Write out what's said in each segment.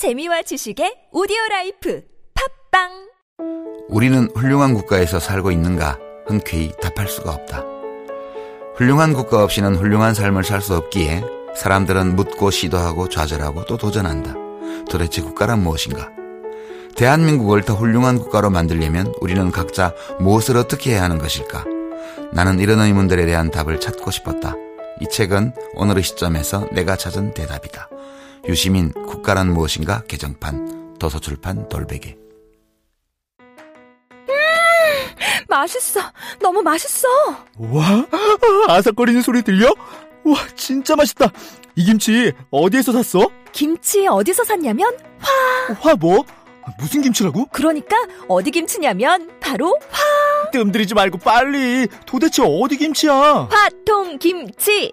재미와 지식의 오디오 라이프 팟빵 우리는 훌륭한 국가에서 살고 있는가 흔쾌히 답할 수가 없다. 훌륭한 국가 없이는 훌륭한 삶을 살 수 없기에 사람들은 묻고 시도하고 좌절하고 또 도전한다. 도대체 국가란 무엇인가? 대한민국을 더 훌륭한 국가로 만들려면 우리는 각자 무엇을 어떻게 해야 하는 것일까? 나는 이런 의문들에 대한 답을 찾고 싶었다. 이 책은 오늘의 시점에서 내가 찾은 대답이다. 유시민 국가란 무엇인가 개정판 도서출판 돌베개 맛있어 너무 맛있어 와, 아삭거리는 소리 들려? 와, 진짜 맛있다. 이 김치 어디에서 샀어? 김치 어디서 샀냐면 화 뭐? 무슨 김치라고? 그러니까 어디 김치냐면 바로 뜸들이지 말고 빨리. 도대체 어디 김치야? 화통 김치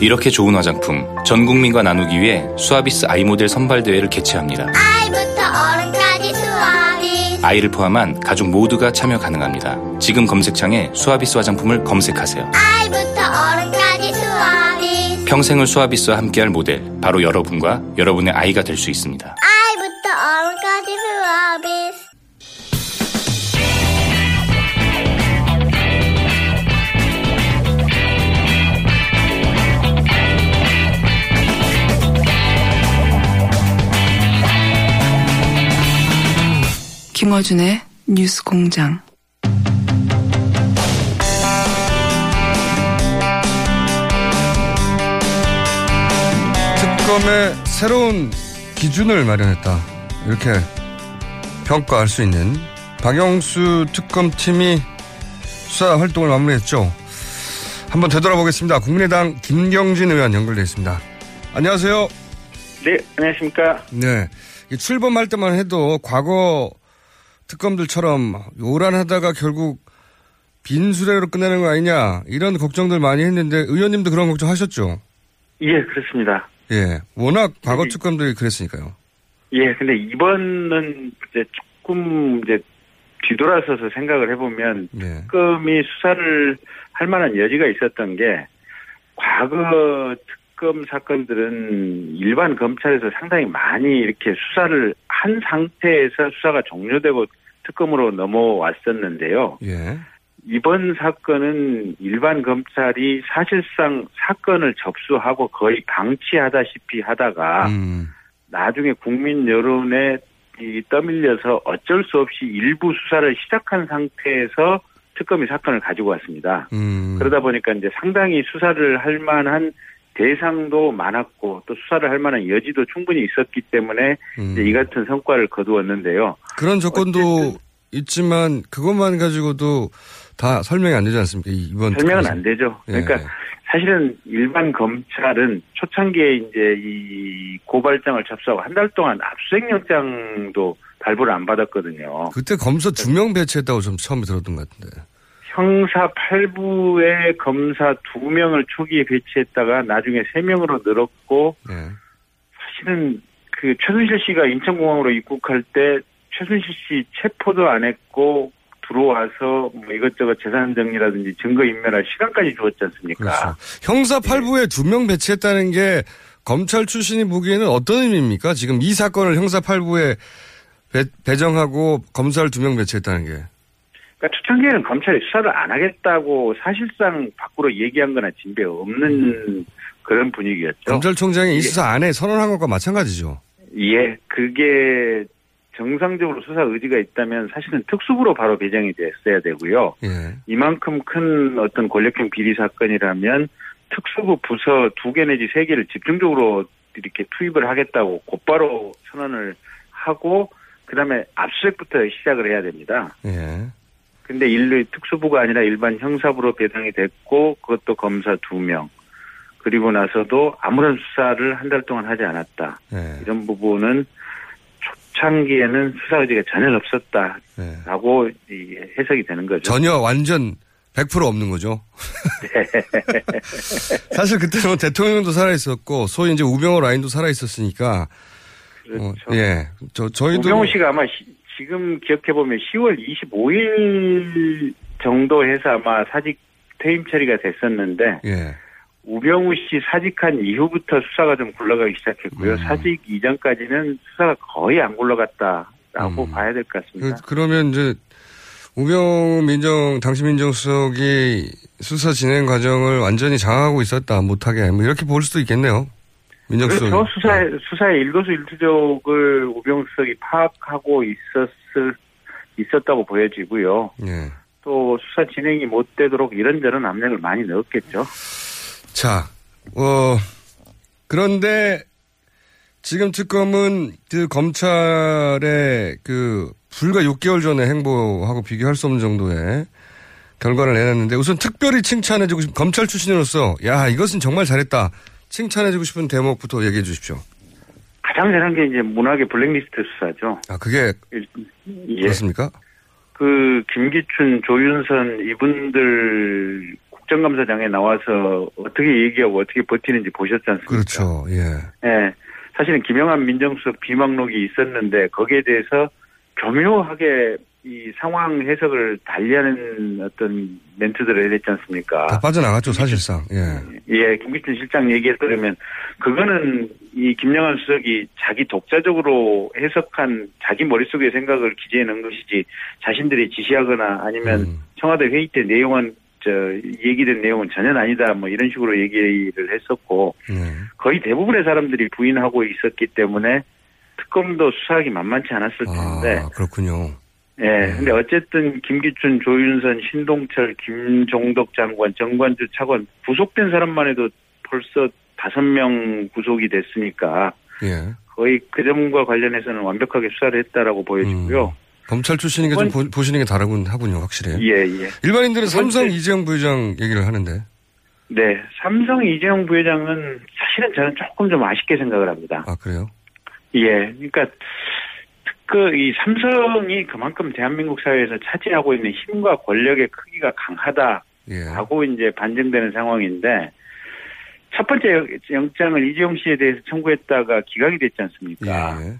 이렇게 좋은 화장품 전 국민과 나누기 위해 수아비스 아이 모델 선발 대회를 개최합니다. 아이부터 어른까지 수아비. 아이를 포함한 가족 모두가 참여 가능합니다. 지금 검색창에 수아비스 화장품을 검색하세요. 아이부터 어른까지 수아비. 평생을 수아비스와 함께할 모델 바로 여러분과 여러분의 아이가 될 수 있습니다. 아 김어준의 뉴스 공장. 특검의 새로운 기준을 마련했다. 이렇게 평가할 수 있는 박영수 특검팀이 수사 활동을 마무리했죠. 한번 되돌아보겠습니다. 국민의당 김경진 의원 연결돼 있습니다. 안녕하세요. 네, 안녕하십니까. 네. 이 출범할 때만 해도 과거 특검들처럼 요란하다가 결국 빈수레로 끝나는 거 아니냐 이런 걱정들 많이 했는데 의원님도 그런 걱정 하셨죠? 예, 그렇습니다. 예. 워낙 과거 네. 특검들이 그랬으니까요. 예, 근데 이번은 이제 조금 이제 뒤돌아서서 생각을 해보면 네. 특검이 수사를 할 만한 여지가 있었던 게 과거 특검 사건들은 일반 검찰에서 상당히 많이 이렇게 수사를 한 상태에서 수사가 종료되고 특검으로 넘어왔었는데요. 예. 이번 사건은 일반 검찰이 사실상 사건을 접수하고 거의 방치하다시피 하다가 음. 나중에 국민 여론에 이 떠밀려서 어쩔 수 없이 일부 수사를 시작한 상태에서 특검이 사건을 가지고 왔습니다. 음. 그러다 보니까 이제 상당히 수사를 할 만한 대상도 많았고 또 수사를 할 만한 여지도 충분히 있었기 때문에 음. 이 같은 성과를 거두었는데요. 그런 조건도 어쨌든- 있지만 그것만 가지고도 다 설명이 안 되지 않습니까? 이- 이번 설명은 특검에서. 안 되죠. 예. 그러니까 사실은 일반 검찰은 초창기에 이제 이 고발장을 접수하고 한 달 동안 압수수색영장도 발부를 안 받았거든요. 그때 검사 두 명 배치했다고 좀 처음에 들었던 것 같은데. 형사 8부에 검사 2명을 초기에 배치했다가 나중에 3명으로 늘었고 네. 사실은 그 최순실 씨가 인천공항으로 입국할 때 최순실 씨 체포도 안 했고 들어와서 뭐 이것저것 재산 정리라든지 증거 인멸할 시간까지 주었지 않습니까? 그렇죠. 형사 8부에 두명 배치했다는 게 검찰 출신이 보기에는 어떤 의미입니까? 지금 이 사건을 형사 8부에 배, 정하고 검사를 두명 배치했다는 게. 그러니까 초창기에는 검찰이 수사를 안 하겠다고 사실상 밖으로 얘기한 거나 진배 없는 그런 분위기였죠. 검찰총장이 이 수사 안에 선언한 것과 마찬가지죠. 예, 그게 정상적으로 수사 의지가 있다면 사실은 특수부로 바로 배정이 됐어야 되고요. 예. 이만큼 큰 어떤 권력형 비리 사건이라면 특수부 부서 두 개 내지 세 개를 집중적으로 이렇게 투입을 하겠다고 곧바로 선언을 하고 그다음에 압수수색부터 시작을 해야 됩니다. 예. 근데 일류 특수부가 아니라 일반 형사부로 배당이 됐고 그것도 검사 두 명. 그리고 나서도 아무런 수사를 한 달 동안 하지 않았다. 예. 이런 부분은 초창기에는 수사 의지가 전혀 없었다라고 예. 이 해석이 되는 거죠. 전혀 완전 100% 없는 거죠. 사실 그때는 뭐 대통령도 살아 있었고 소위 이제 우병호 라인도 살아 있었으니까 어, 그렇죠. 예. 저 저희도 우병우 씨가 아마 시- 지금 기억해 보면 10월 25일 정도 해서 아마 사직 퇴임 처리가 됐었는데 예. 우병우 씨 사직한 이후부터 수사가 좀 굴러가기 시작했고요. 음. 사직 이전까지는 수사가 거의 안 굴러갔다라고 음. 봐야 될 것 같습니다. 그, 그러면 이제 우병우 민정 당시 민정수석이 수사 진행 과정을 완전히 장악하고 있었다 못하게 뭐 이렇게 볼 수도 있겠네요. 민정수석이. 그렇죠. 수사의, 수사의 일거수일투족을 우병우 수석이 파악하고 있었을, 있었다고 보여지고요. 예. 또 수사 진행이 못 되도록 이런저런 압력을 많이 넣었겠죠. 자, 어, 그런데 지금 특검은 그 검찰의 그 불과 6개월 전에 행보하고 비교할 수 없는 정도의 결과를 내놨는데 우선 특별히 칭찬해주고 검찰 출신으로서 야, 이것은 정말 잘했다. 칭찬해주고 싶은 대목부터 얘기해 주십시오. 가장 잘한 게 이제 문학의 블랙리스트 수사죠. 아, 그게 예. 그렇습니까? 그 김기춘, 조윤선 이분들 국정감사장에 나와서 어떻게 얘기하고 어떻게 버티는지 보셨지 않습니까? 그렇죠. 예. 예. 사실은 김영한 민정수석 비망록이 있었는데 거기에 대해서 교묘하게 이 상황 해석을 달리하는 어떤 멘트들을 해야 되지 않습니까? 다 빠져나갔죠, 사실상. 예. 예, 김기춘 실장 얘기에 따르면 그거는 이 김영한 수석이 자기 독자적으로 해석한 자기 머릿속의 생각을 기재해 놓은 것이지 자신들이 지시하거나 아니면 음. 청와대 회의 때 내용은 저 얘기된 내용은 전혀 아니다 뭐 이런 식으로 얘기를 했었고 예. 거의 대부분의 사람들이 부인하고 있었기 때문에 특검도 수사하기 만만치 않았을 텐데 아, 그렇군요. 예, 근데 어쨌든 김기춘, 조윤선, 신동철, 김종덕 장관, 정관주 차관 구속된 사람만 해도 벌써 다섯 명 구속이 됐으니까 예. 거의 그 점과 관련해서는 완벽하게 수사를 했다라고 보여지고요. 검찰 출신이니까 좀 보, 보시는 게 다르군 하군요, 확실히. 예, 예. 일반인들은 번째- 삼성 이재용 부회장 얘기를 하는데. 네, 삼성 이재용 부회장은 사실은 저는 조금 좀 아쉽게 생각을 합니다. 아, 그래요? 예, 그러니까 그 이 삼성이 그만큼 대한민국 사회에서 차지하고 있는 힘과 권력의 크기가 강하다라고 예. 이제 반증되는 상황인데 첫 번째 영- 영장을 이재용 씨에 대해서 청구했다가 기각이 됐지 않습니까? 예.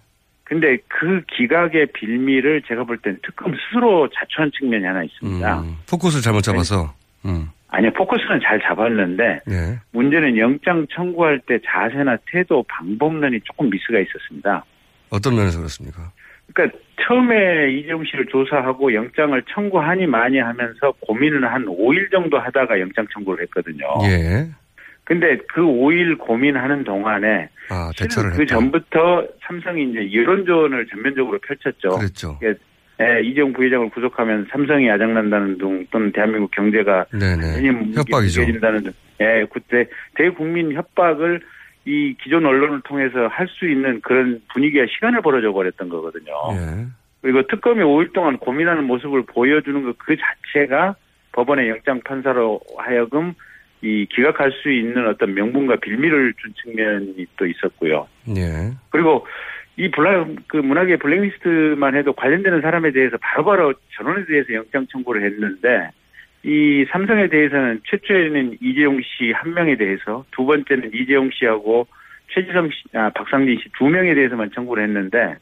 근데 그 기각의 빌미를 제가 볼 땐 특검 스스로 자초한 측면이 하나 있습니다. 음, 포커스를 잘못 잡아서. 음. 아니요, 포커스는 잘 잡았는데 예. 문제는 영장 청구할 때 자세나 태도, 방법론이 조금 미스가 있었습니다. 어떤 면에서 그렇습니까? 그러니까 처음에 이재용 씨를 조사하고 영장을 청구하니 많이 하면서 고민을 한 5일 정도 하다가 영장 청구를 했거든요. 예. 근데 그 5일 고민하는 동안에 아, 대처를 그 했다. 전부터 삼성이 이제 여론전을 전면적으로 펼쳤죠. 그랬죠. 예, 예, 이재용 부회장을 구속하면 삼성이 아작난다는 등 또는 대한민국 경제가 협박이죠. 등. 예, 그때 대국민 협박을 이 기존 언론을 통해서 할 수 있는 그런 분위기와 시간을 벌어져 버렸던 거거든요. 예. 그리고 특검이 5일 동안 고민하는 모습을 보여주는 것 그 자체가 법원의 영장 판사로 하여금 이 기각할 수 있는 어떤 명분과 빌미를 준 측면이 또 있었고요. 예. 그리고 이 블라, 그 문학의 블랙리스트만 해도 관련되는 사람에 대해서 바로바로 전원에 대해서 영장 청구를 했는데 이 삼성에 대해서는 최초에는 이재용 씨 한 명에 대해서 두 번째는 이재용 씨하고 최지성 씨, 아, 박상진 씨 두 명에 대해서만 청구를 했는데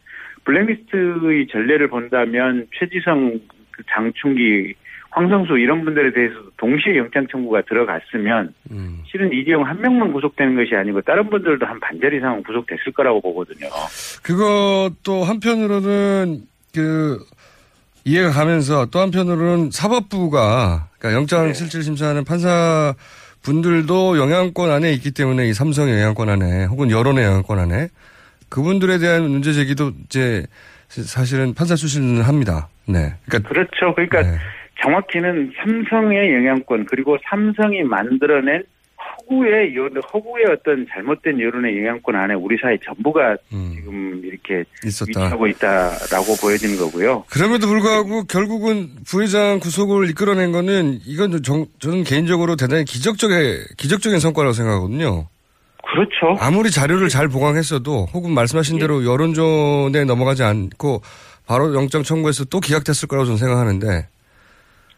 블랙리스트의 전례를 본다면 최지성, 그 장충기, 황성수 이런 분들에 대해서도 동시에 영장 청구가 들어갔으면 음. 실은 이재용 한 명만 구속되는 것이 아니고 다른 분들도 한 반절 이상은 구속됐을 거라고 보거든요. 그것도 한편으로는 그 이해가 가면서 또 한편으로는 사법부가 그러니까 영장 네. 실질 심사하는 판사 분들도 영향권 안에 있기 때문에 이 삼성 영향권 안에 혹은 여론의 영향권 안에 그분들에 대한 문제 제기도 이제 사실은 판사 출신은 합니다. 네. 그러니까 그렇죠. 그러니까 네. 정확히는 삼성의 영향권 그리고 삼성이 만들어낸 허구의 여- 허구의 어떤 잘못된 여론의 영향권 안에 우리 사회 전부가 음, 지금 이렇게 있었다. 위치하고 있다라고 보여지는 거고요. 그럼에도 불구하고 결국은 부회장 구속을 이끌어낸 거는 이건 정- 저는 개인적으로 대단히 기적적인 기적적인 성과라고 생각하거든요. 그렇죠. 아무리 자료를 잘 보강했어도 혹은 말씀하신 대로 여론전에 넘어가지 않고 바로 영장 청구해서 또 기각됐을 거라고 저는 생각하는데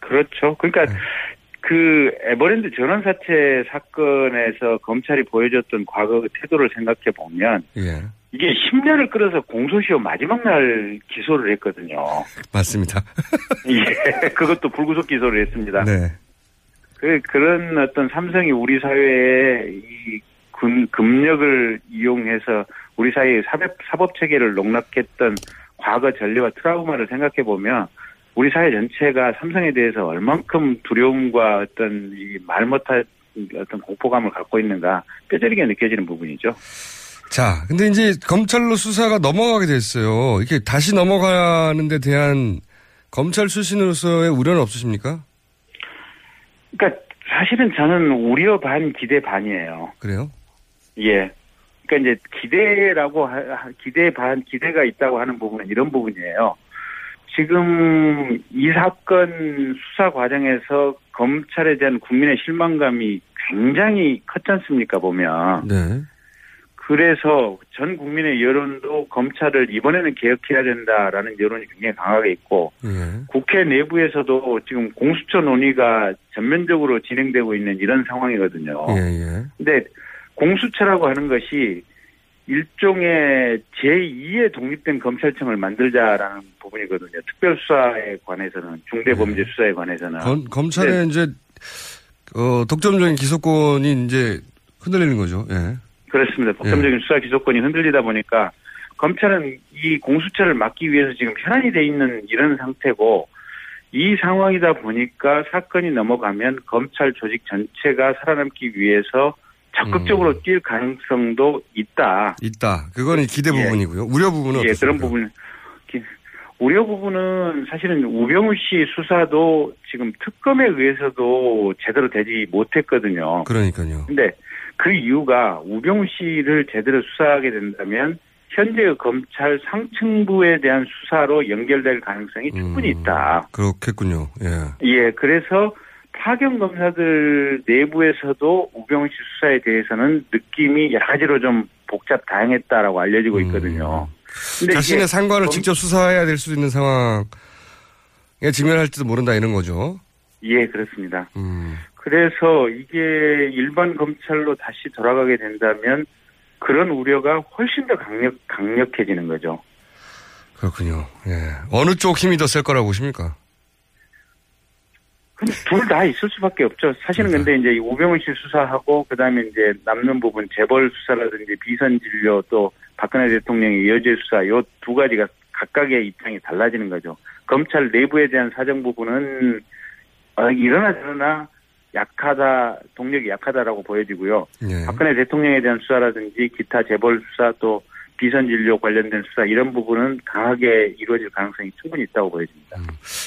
그렇죠. 그러니까 네. 그 에버랜드 전원 사채 사건에서 검찰이 보여줬던 과거 의 태도를 생각해 보면 예 이게 10년을 끌어서 공소시효 마지막 날 기소를 했거든요. 맞습니다. 예, 그것도 불구속 기소를 했습니다. 네. 그, 그런 어떤 삼성이 우리 사회에 이 금, 금력을 이용해서 우리 사회의 사법, 사법 체계를 농락했던 과거 전례와 트라우마를 생각해 보면 우리 사회 전체가 삼성에 대해서 얼만큼 두려움과 어떤 이 말 못할 어떤 공포감을 갖고 있는가 뼈저리게 느껴지는 부분이죠. 자, 근데 이제 검찰로 수사가 넘어가게 됐어요. 이게 다시 넘어가는 데 대한 검찰 출신으로서의 우려는 없으십니까? 그러니까 사실은 저는 우려 반 기대 반이에요. 그래요? 예. 그러니까 이제 기대라고 기대 반 기대가 있다고 하는 부분은 이런 부분이에요. 지금 이 사건 수사 과정에서 검찰에 대한 국민의 실망감이 굉장히 컸지 않습니까 보면. 네. 그래서 전 국민의 여론도 검찰을 이번에는 개혁해야 된다라는 여론이 굉장히 강하게 있고 예. 국회 내부에서도 지금 공수처 논의가 전면적으로 진행되고 있는 이런 상황이거든요. 예, 예. 근데 공수처라고 하는 것이 일종의 제2의 독립된 검찰청을 만들자라는 부분이거든요. 특별수사에 관해서는 중대범죄 수사에 관해서는 검, 검찰의 이제 어, 독점적인 기소권이 이제 흔들리는 거죠. 예. 그렇습니다. 독점적인 수사 기소권이 흔들리다 보니까 검찰은 이 공수처를 막기 위해서 지금 현안이 돼 있는 이런 상태고 이 상황이다 보니까 사건이 넘어가면 검찰 조직 전체가 살아남기 위해서 적극적으로 음. 뛸 가능성도 있다. 있다. 그거는 기대 예. 부분이고요. 우려 부분은 예? 그런 부분. 기- 우려 부분은 사실은 우병우 씨 수사도 지금 특검에 의해서도 제대로 되지 못했거든요. 그러니까요. 근데 그 이유가 우병우 씨를 제대로 수사하게 된다면 현재의 검찰 상층부에 대한 수사로 연결될 가능성이 충분히 음. 있다. 그렇겠군요. 예. 예, 그래서 파견 검사들 내부에서도 우병우 씨 수사에 대해서는 느낌이 여러 가지로 좀 복잡 다양했다라고 알려지고 있거든요. 근데 음. 자신의 상관을 검- 직접 수사해야 될 수도 있는 상황에 직면할지도 모른다 이런 거죠. 예, 그렇습니다. 음. 그래서 이게 일반 검찰로 다시 돌아가게 된다면 그런 우려가 훨씬 더 강력, 강력해지는 거죠. 그렇군요. 예. 어느 쪽 힘이 더 셀 거라고 보십니까? 둘 다 있을 수밖에 없죠. 사실은. 근데 이제 이 오병훈 씨 수사하고 그다음에 이제 남는 부분 재벌 수사라든지 비선 진료 또 박근혜 대통령의 여죄 수사 요 두 가지가 각각의 입장이 달라지는 거죠. 검찰 내부에 대한 사정 부분은 어, 이러나 저러나 약하다 동력이 약하다라고 보여지고요. 예. 박근혜 대통령에 대한 수사라든지 기타 재벌 수사 또 비선 진료 관련된 수사 이런 부분은 강하게 이루어질 가능성이 충분히 있다고 보여집니다.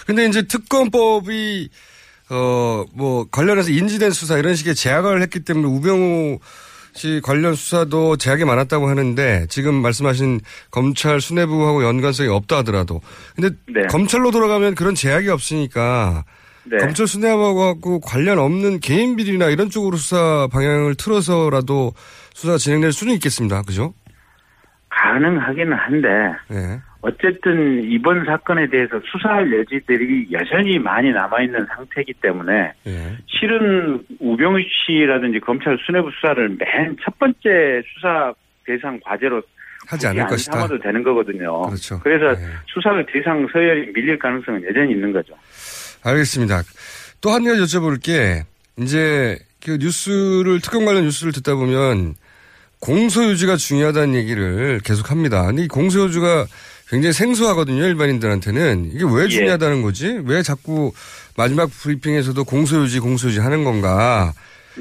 근데 이제 특검법이 어 뭐 관련해서 인지된 수사 이런 식의 제약을 했기 때문에 우병우 씨 관련 수사도 제약이 많았다고 하는데 지금 말씀하신 검찰 수뇌부하고 연관성이 없다 하더라도 근데 네. 검찰로 돌아가면 그런 제약이 없으니까 네. 검찰 수뇌부하고 관련 없는 개인 비리나 이런 쪽으로 수사 방향을 틀어서라도 수사가 진행될 수는 있겠습니다. 그죠? 가능하기는 한데 예. 어쨌든 이번 사건에 대해서 수사할 여지들이 여전히 많이 남아있는 상태이기 때문에 예. 실은 우병우 씨라든지 검찰 수뇌부 수사를 맨 첫 번째 수사 대상 과제로 하지 않을 안 것이다. 삼아도 되는 거거든요. 그렇죠. 그래서 예. 수사의 대상 서열이 밀릴 가능성은 여전히 있는 거죠. 알겠습니다. 또 한 가지 여쭤볼 게 이제 그 뉴스를 특검 관련 뉴스를 듣다 보면 공소유지가 중요하다는 얘기를 계속 합니다. 근데 이 공소유지가 굉장히 생소하거든요, 일반인들한테는. 이게 왜 예. 중요하다는 거지? 왜 자꾸 마지막 브리핑에서도 공소유지, 공소유지 하는 건가?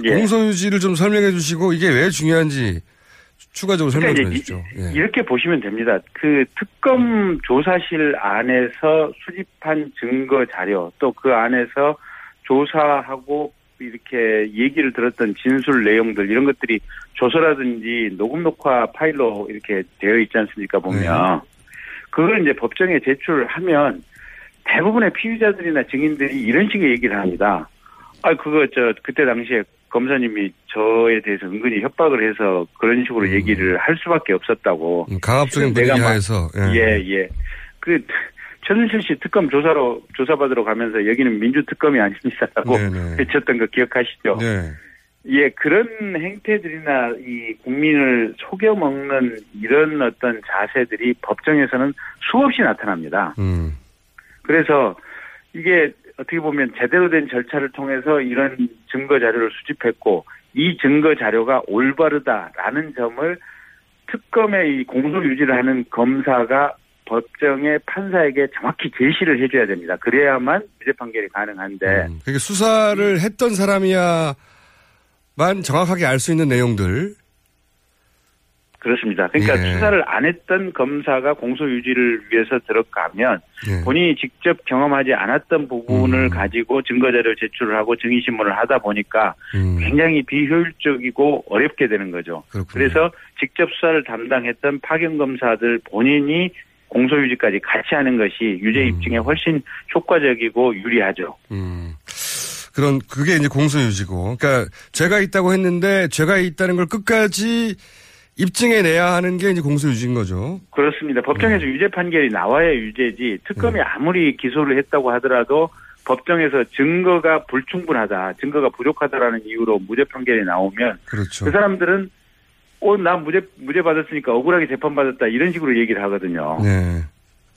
예. 공소유지를 좀 설명해 주시고 이게 왜 중요한지 추가적으로 설명 좀 그러니까 해주죠. 이제 예. 이렇게 보시면 됩니다. 그 특검 조사실 안에서 수집한 증거 자료 또 그 안에서 조사하고 이렇게 얘기를 들었던 진술 내용들 이런 것들이 조서라든지 녹음 녹화 파일로 이렇게 되어 있지 않습니까 보면 그걸 이제 법정에 제출하면 대부분의 피의자들이나 증인들이 이런 식의 얘기를 합니다. 아 그거 저 그때 당시에 검사님이 저에 대해서 은근히 협박을 해서 그런 식으로 얘기를 할 수밖에 없었다고. 음, 강압적인 분위기 막- 하에서. 예, 예. 그, 최순실 씨 특검 조사로, 조사받으러 가면서 여기는 민주 특검이 아닙니다라고 네네. 외쳤던 거 기억하시죠? 네. 예, 그런 행태들이나 이 국민을 속여 먹는 이런 어떤 자세들이 법정에서는 수없이 나타납니다. 음. 그래서 이게 어떻게 보면 제대로 된 절차를 통해서 이런 증거 자료를 수집했고 이 증거 자료가 올바르다라는 점을 특검의 이 공소 유지를 하는 검사가 법정의 판사에게 정확히 제시를 해줘야 됩니다. 그래야만 유죄 판결이 가능한데 음. 그게 수사를 했던 사람이야 만 정확하게 알 수 있는 내용들. 그렇습니다. 그러니까 예. 수사를 안 했던 검사가 공소 유지를 위해서 들어가면 예. 본인이 직접 경험하지 않았던 부분을 음. 가지고 증거자료 제출을 하고 증인신문을 하다 보니까 음. 굉장히 비효율적이고 어렵게 되는 거죠. 그렇군요. 그래서 직접 수사를 담당했던 파견 검사들 본인이 공소유지까지 같이 하는 것이 유죄 입증에 훨씬 효과적이고 유리하죠. 음. 그런 그게 이제 공소유지고. 그러니까 죄가 있다고 했는데 죄가 있다는 걸 끝까지 입증해 내야 하는 게 이제 공소유지인 거죠. 그렇습니다. 법정에서 유죄 판결이 나와야 유죄지 특검이 아무리 기소를 했다고 하더라도 법정에서 증거가 불충분하다, 증거가 부족하다라는 이유로 무죄 판결이 나오면 그렇죠. 그 사람들은 어, 나 무죄, 무죄 받았으니까 억울하게 재판 받았다 이런 식으로 얘기를 하거든요. 네.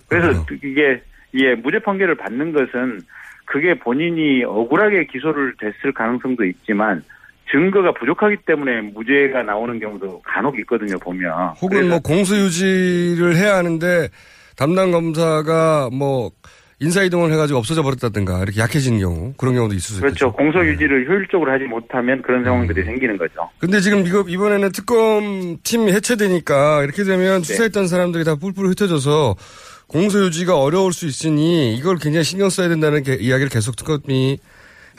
그래서 이게 예 무죄 판결을 받는 것은 그게 본인이 억울하게 기소를 됐을 가능성도 있지만 증거가 부족하기 때문에 무죄가 나오는 경우도 간혹 있거든요 보면 혹은 뭐 공소유지를 해야 하는데 담당 검사가 뭐 인사이동을 해가지고 없어져 버렸다든가 이렇게 약해진 경우 그런 경우도 있을 수 그렇죠 있겠죠. 공소 유지를 효율적으로 하지 못하면 그런 상황들이 생기는 거죠. 근데 지금 이거 이번에는 특검 팀이 해체되니까 이렇게 되면 네. 수사했던 사람들이 다 뿔뿔 흩어져서 공소유지가 어려울 수 있으니 이걸 굉장히 신경 써야 된다는 게- 이야기를 계속 특검이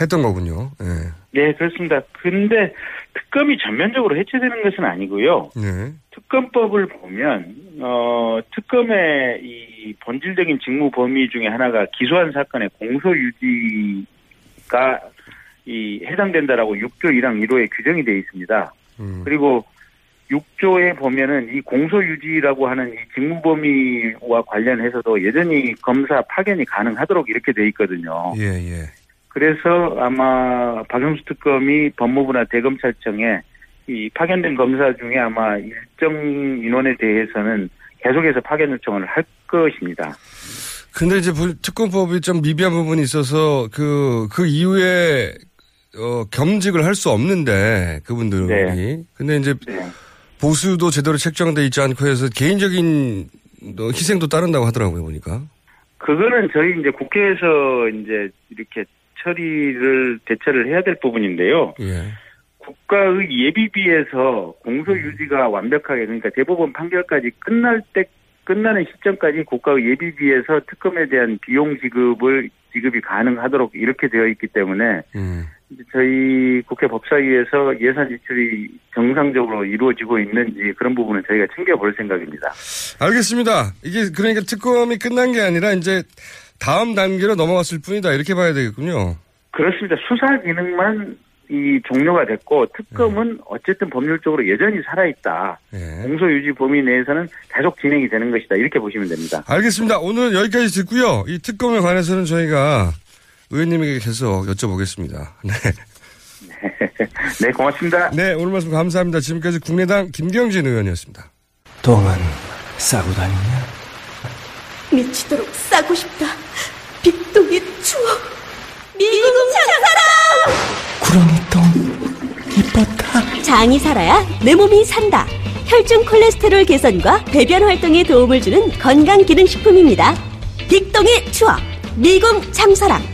했던 거군요. 예. 네 그렇습니다. 근데 특검이 전면적으로 해체되는 것은 아니고요. 네. 특검법을 보면 어 특검의 이 본질적인 직무 범위 중에 하나가 기소한 사건의 공소 유지가 이 해당된다라고 6조 1항 1호에 규정이 되어 있습니다. 음. 그리고 6조에 보면은 이 공소 유지라고 하는 이 직무 범위와 관련해서도 여전히 검사 파견이 가능하도록 이렇게 돼 있거든요. 예, 예. 그래서 아마 박영수 특검이 법무부나 대검찰청에 이 파견된 검사 중에 아마 일정 인원에 대해서는 계속해서 파견 요청을 할 것입니다. 근데 이제 부- 특검법이 좀 미비한 부분이 있어서 그, 그 이후에 어, 겸직을 할 수 없는데 그분들이. 네. 근데 이제 네. 보수도 제대로 책정돼 있지 않고 해서 개인적인 어, 희생도 따른다고 하더라고요, 보니까. 그거는 저희 이제 국회에서 이제 이렇게 처리를 대처를 해야 될 부분인데요. 예. 국가의 예비비에서 공소 유지가 완벽하게 그러니까 대법원 판결까지 끝날 때 끝나는 시점까지 국가의 예비비에서 특검에 대한 비용 지급을 지급이 가능하도록 이렇게 되어 있기 때문에 음. 저희 국회 법사위에서 예산 지출이 정상적으로 이루어지고 있는지 그런 부분은 저희가 챙겨볼 생각입니다. 알겠습니다. 이게 그러니까 특검이 끝난 게 아니라 이제 다음 단계로 넘어갔을 뿐이다. 이렇게 봐야 되겠군요. 그렇습니다. 수사 기능만 이 종료가 됐고 특검은 어쨌든 법률적으로 여전히 살아있다. 예. 공소 유지 범위 내에서는 계속 진행이 되는 것이다. 이렇게 보시면 됩니다. 알겠습니다. 오늘 여기까지 듣고요. 이 특검에 관해서는 저희가 의원님에게 계속 여쭤보겠습니다. 네. 네, 고맙습니다. 네, 오늘 말씀 감사합니다. 지금까지 국내당 김경진 의원이었습니다. 똥은 싸고 다니냐? 미치도록 싸고 싶다. 빅동의 추억. 미국 장사랑! 구렁이 똥 이뻤다. 장이 살아야 내 몸이 산다. 혈중 콜레스테롤 개선과 배변 활동에 도움을 주는 건강 기능 식품입니다. 빅동의 추억. 미궁 장사랑.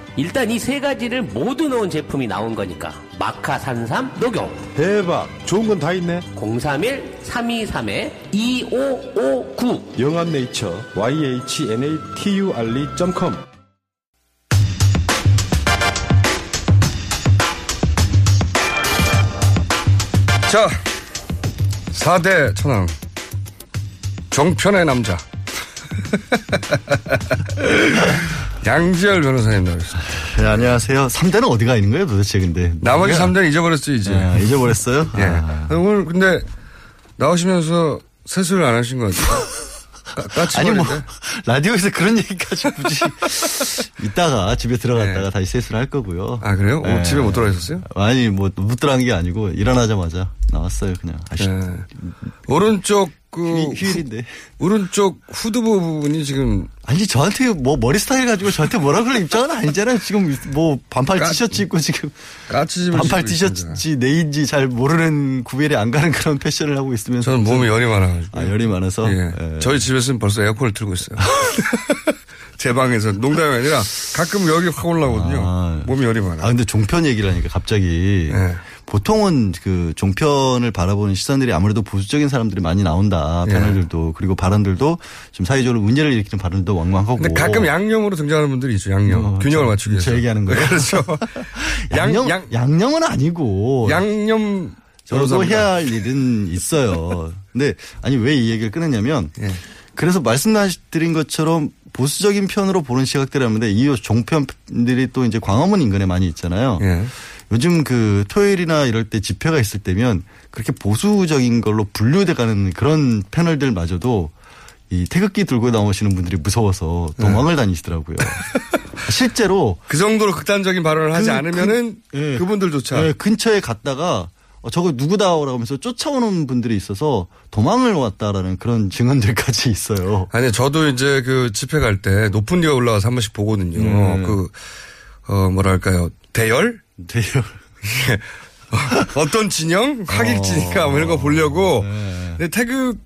일단 이 세 가지를 모두 넣은 제품이 나온 거니까. 마카 산삼 녹용. 대박. 좋은 건 다 있네. 031-323-2559 영한네이처 yhnatury.com 자, 4대 천왕. 정편의 남자. 양지열 변호사님 나오셨습니다. 네, 안녕하세요. 3대는 어디가 있는 거예요, 도대체, 근데? 나머지 누구야? 3대는 잊어버렸죠, 이제. 아, 잊어버렸어요? 예. 아. 오늘 근데 나오시면서 세수를 안 하신 것 같아요. 아니, 뭐? 라디오에서 그런 얘기까지 굳이. 이따가 집에 들어갔다가 다시 세수를 할 거고요. 아, 그래요? 어, 집에 못 들어가셨어요? 아니, 뭐, 못 들어간 게 아니고, 일어나자마자 나왔어요, 그냥. 아씨. 네. 오른쪽 그 휴일인데. 오른쪽 후두부 부분이 지금 아니, 저한테 뭐, 머리 스타일 가지고 저한테 뭐라 그럴 입장은 아니잖아요. 지금 뭐, 반팔 까- 티셔츠 입고 지금. 반팔. 티셔츠 네인지 잘 모르는 구별이 안 가는 그런 패션을 하고 있으면서. 저는 몸에 열이 많아가지고. 아, 열이 많아서? 예. 예. 저희 집에서는 벌써 에어컨을 틀고 있어요. 제 방에서 농담이 아니라 가끔 여기 확 올라오거든요. 몸이 열이 많아. 아, 근데 종편 얘기를 하니까 갑자기. 네. 보통은 그 종편을 바라보는 시선들이 아무래도 보수적인 사람들이 많이 나온다. 예. 패널들도. 그리고 발언들도 좀 사회적으로 문제를 일으키는 발언도 왕왕하고. 근데 가끔 양념으로 등장하는 분들이 있죠. 양념. 어, 균형을 저- 맞추기 위해서. 저 얘기하는 거예요? 그렇죠. 양념, 양, 양념은 아니고. 양념 저도 변호사입니다. 해야 할 일은 있어요. 근데 아니 왜 이 얘기를 꺼냈냐면 예. 그래서 말씀드린 것처럼 보수적인 편으로 보는 시각들이 있는데 이 종편들이 또 이제 광화문 인근에 많이 있잖아요. 예. 요즘 그 토요일이나 이럴 때 집회가 있을 때면 그렇게 보수적인 걸로 분류돼 가는 그런 패널들마저도 이 태극기 들고 나오시는 분들이 무서워서 도망을 다니시더라고요. 실제로 그 정도로 극단적인 발언을 하지 그- 않으면은 그- 예. 그분들조차 예, 근처에 갔다가 어, 저거 누구다라고 하면서 쫓아오는 분들이 있어서 도망을 왔다라는 그런 증언들까지 있어요. 아니, 저도 이제 그 집회 갈 때 높은 데가 올라가서 한 번씩 보거든요. 네. 그, 어, 뭐랄까요. 대열? 대열. 어떤 진영? 하객진인가 뭐 이런 거 보려고. 근데 태극,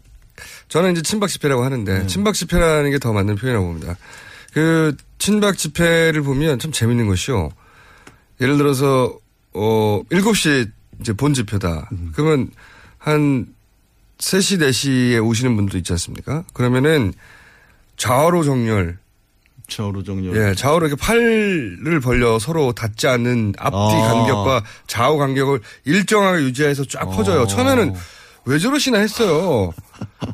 저는 이제 친박 집회라고 하는데, 친박 집회라는 게 더 맞는 표현이라고 봅니다. 그, 친박 집회를 보면 참 재밌는 것이요. 예를 들어서, 어, 7시 이제 본 집회다. 그러면 한 3시, 4시에 오시는 분도 있지 않습니까? 그러면은 좌우로 정렬. 좌우로 정렬. 예, 좌우로 이렇게 팔을 벌려 서로 닿지 않는 앞뒤 아. 간격과 좌우 간격을 일정하게 유지해서 쫙 퍼져요. 처음에는 왜 저러시나 했어요.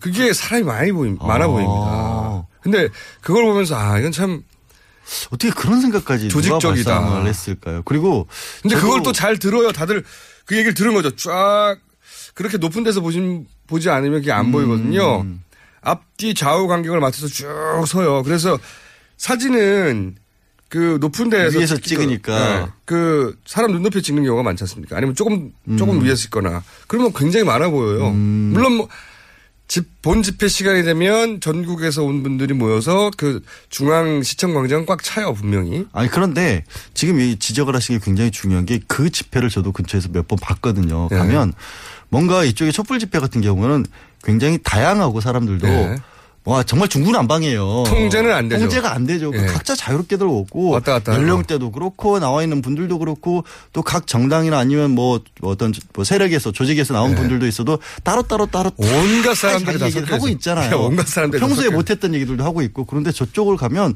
그게 사람이 많이 보임, 많아 보입니다. 근데 그걸 보면서 아, 이건 참 어떻게 그런 생각까지 조직적이다. 했을까요? 그리고 근데 그걸 또 잘 들어요. 다들 그 얘기를 들은 거죠. 쫙 그렇게 높은 데서 보신 보지 않으면 그게 안 보이거든요. 앞뒤 좌우 간격을 맞춰서 쭉 서요. 그래서 사진은 그 높은 데에서 위에서 찍으니까. 네. 그 사람 눈높이 찍는 경우가 많지 않습니까? 아니면 조금 조금 음. 위에서 있거나 그러면 굉장히 많아 보여요. 물론 뭐 집, 본 집회 시간이 되면 전국에서 온 분들이 모여서 그 중앙 시청 광장 꽉 차요, 분명히. 아니 그런데 지금 이 지적을 하신 게 굉장히 중요한 게 그 집회를 저도 근처에서 몇 번 봤거든요. 네. 가면 뭔가 이쪽에 촛불 집회 같은 경우는 굉장히 다양하고 사람들도 네. 와 정말 중구난방이에요. 통제는 안 되죠. 통제가 안 되죠. 예. 각자 자유롭게들 오고 왔다 갔다. 연령대도 그렇고 나와 있는 분들도 그렇고 또 각 정당이나 아니면 뭐 어떤 뭐 세력에서 조직에서 나온 네. 분들도 있어도 따로 따로 따로 온갖 사람들이 다 하고. 있잖아요. 네, 온갖 사람들이 다 평소에 못했던 얘기들도 하고 있고 그런데 저쪽을 가면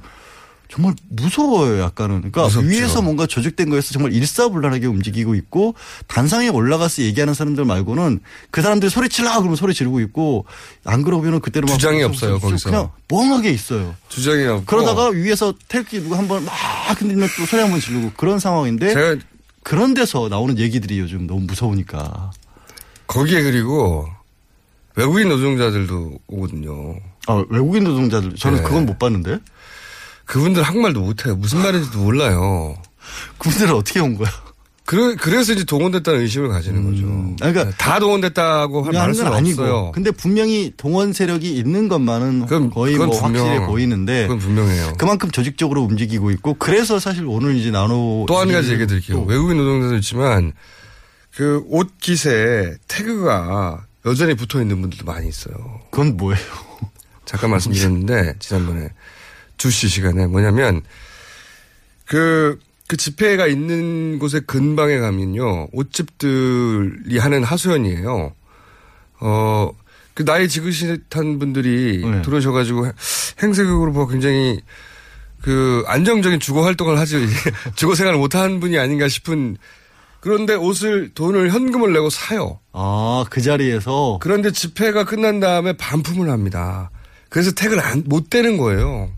정말 무서워요, 약간은. 그러니까 무섭죠. 위에서 뭔가 조직된 거에서 정말 일사불란하게 움직이고 있고 단상에 올라가서 얘기하는 사람들 말고는 그 사람들이 소리 치라 그러면 소리 지르고 있고 안 그러면은 그때로 막 주장이 없어요, 거기서. 그냥 멍하게 있어요. 주장이 없고. 그러다가 위에서 태극기 누가 한번 막 흔들면 또 소리 한번 지르고 그런 상황인데 제가 그런 데서 나오는 얘기들이 요즘 너무 무서우니까. 거기에 그리고 외국인 노동자들도 오거든요. 아, 외국인 노동자들 저는 네. 그건 못 봤는데. 그분들 한국말도 못해요. 무슨 말인지도 몰라요. 그분들은 어떻게 온 거야? 그래, 그래서 이제 동원됐다는 의심을 가지는 거죠. 그러니까 다 동원됐다고 말할 하는 수는 건 아니고. 없어요. 근데 분명히 동원 세력이 있는 것만은 거의 그건 뭐 분명- 확실해 보이는데 그건 분명해요. 그만큼 조직적으로 움직이고 있고 그래서 사실 오늘 이제 나눠 또 한 가지 얘기 드릴게요. 외국인 노동자도 있지만 그옷 깃에 태그가 여전히 붙어 있는 분들도 많이 있어요. 그건 뭐예요? 잠깐 말씀드렸는데 지난번에 주시 시간에 뭐냐면 그, 그 집회가 있는 곳의 근방에 가면요. 옷집들이 하는 하소연이에요. 어, 그 나이 지긋한 분들이 네. 들어오셔가지고 행세극으로 보고 굉장히 그 안정적인 주거 활동을 하지 주거 생활을 못하는 분이 아닌가 싶은 그런데 옷을 돈을 현금을 내고 사요. 아, 그 자리에서 그런데 집회가 끝난 다음에 반품을 합니다. 그래서 태그를 안, 못 떼는 거예요.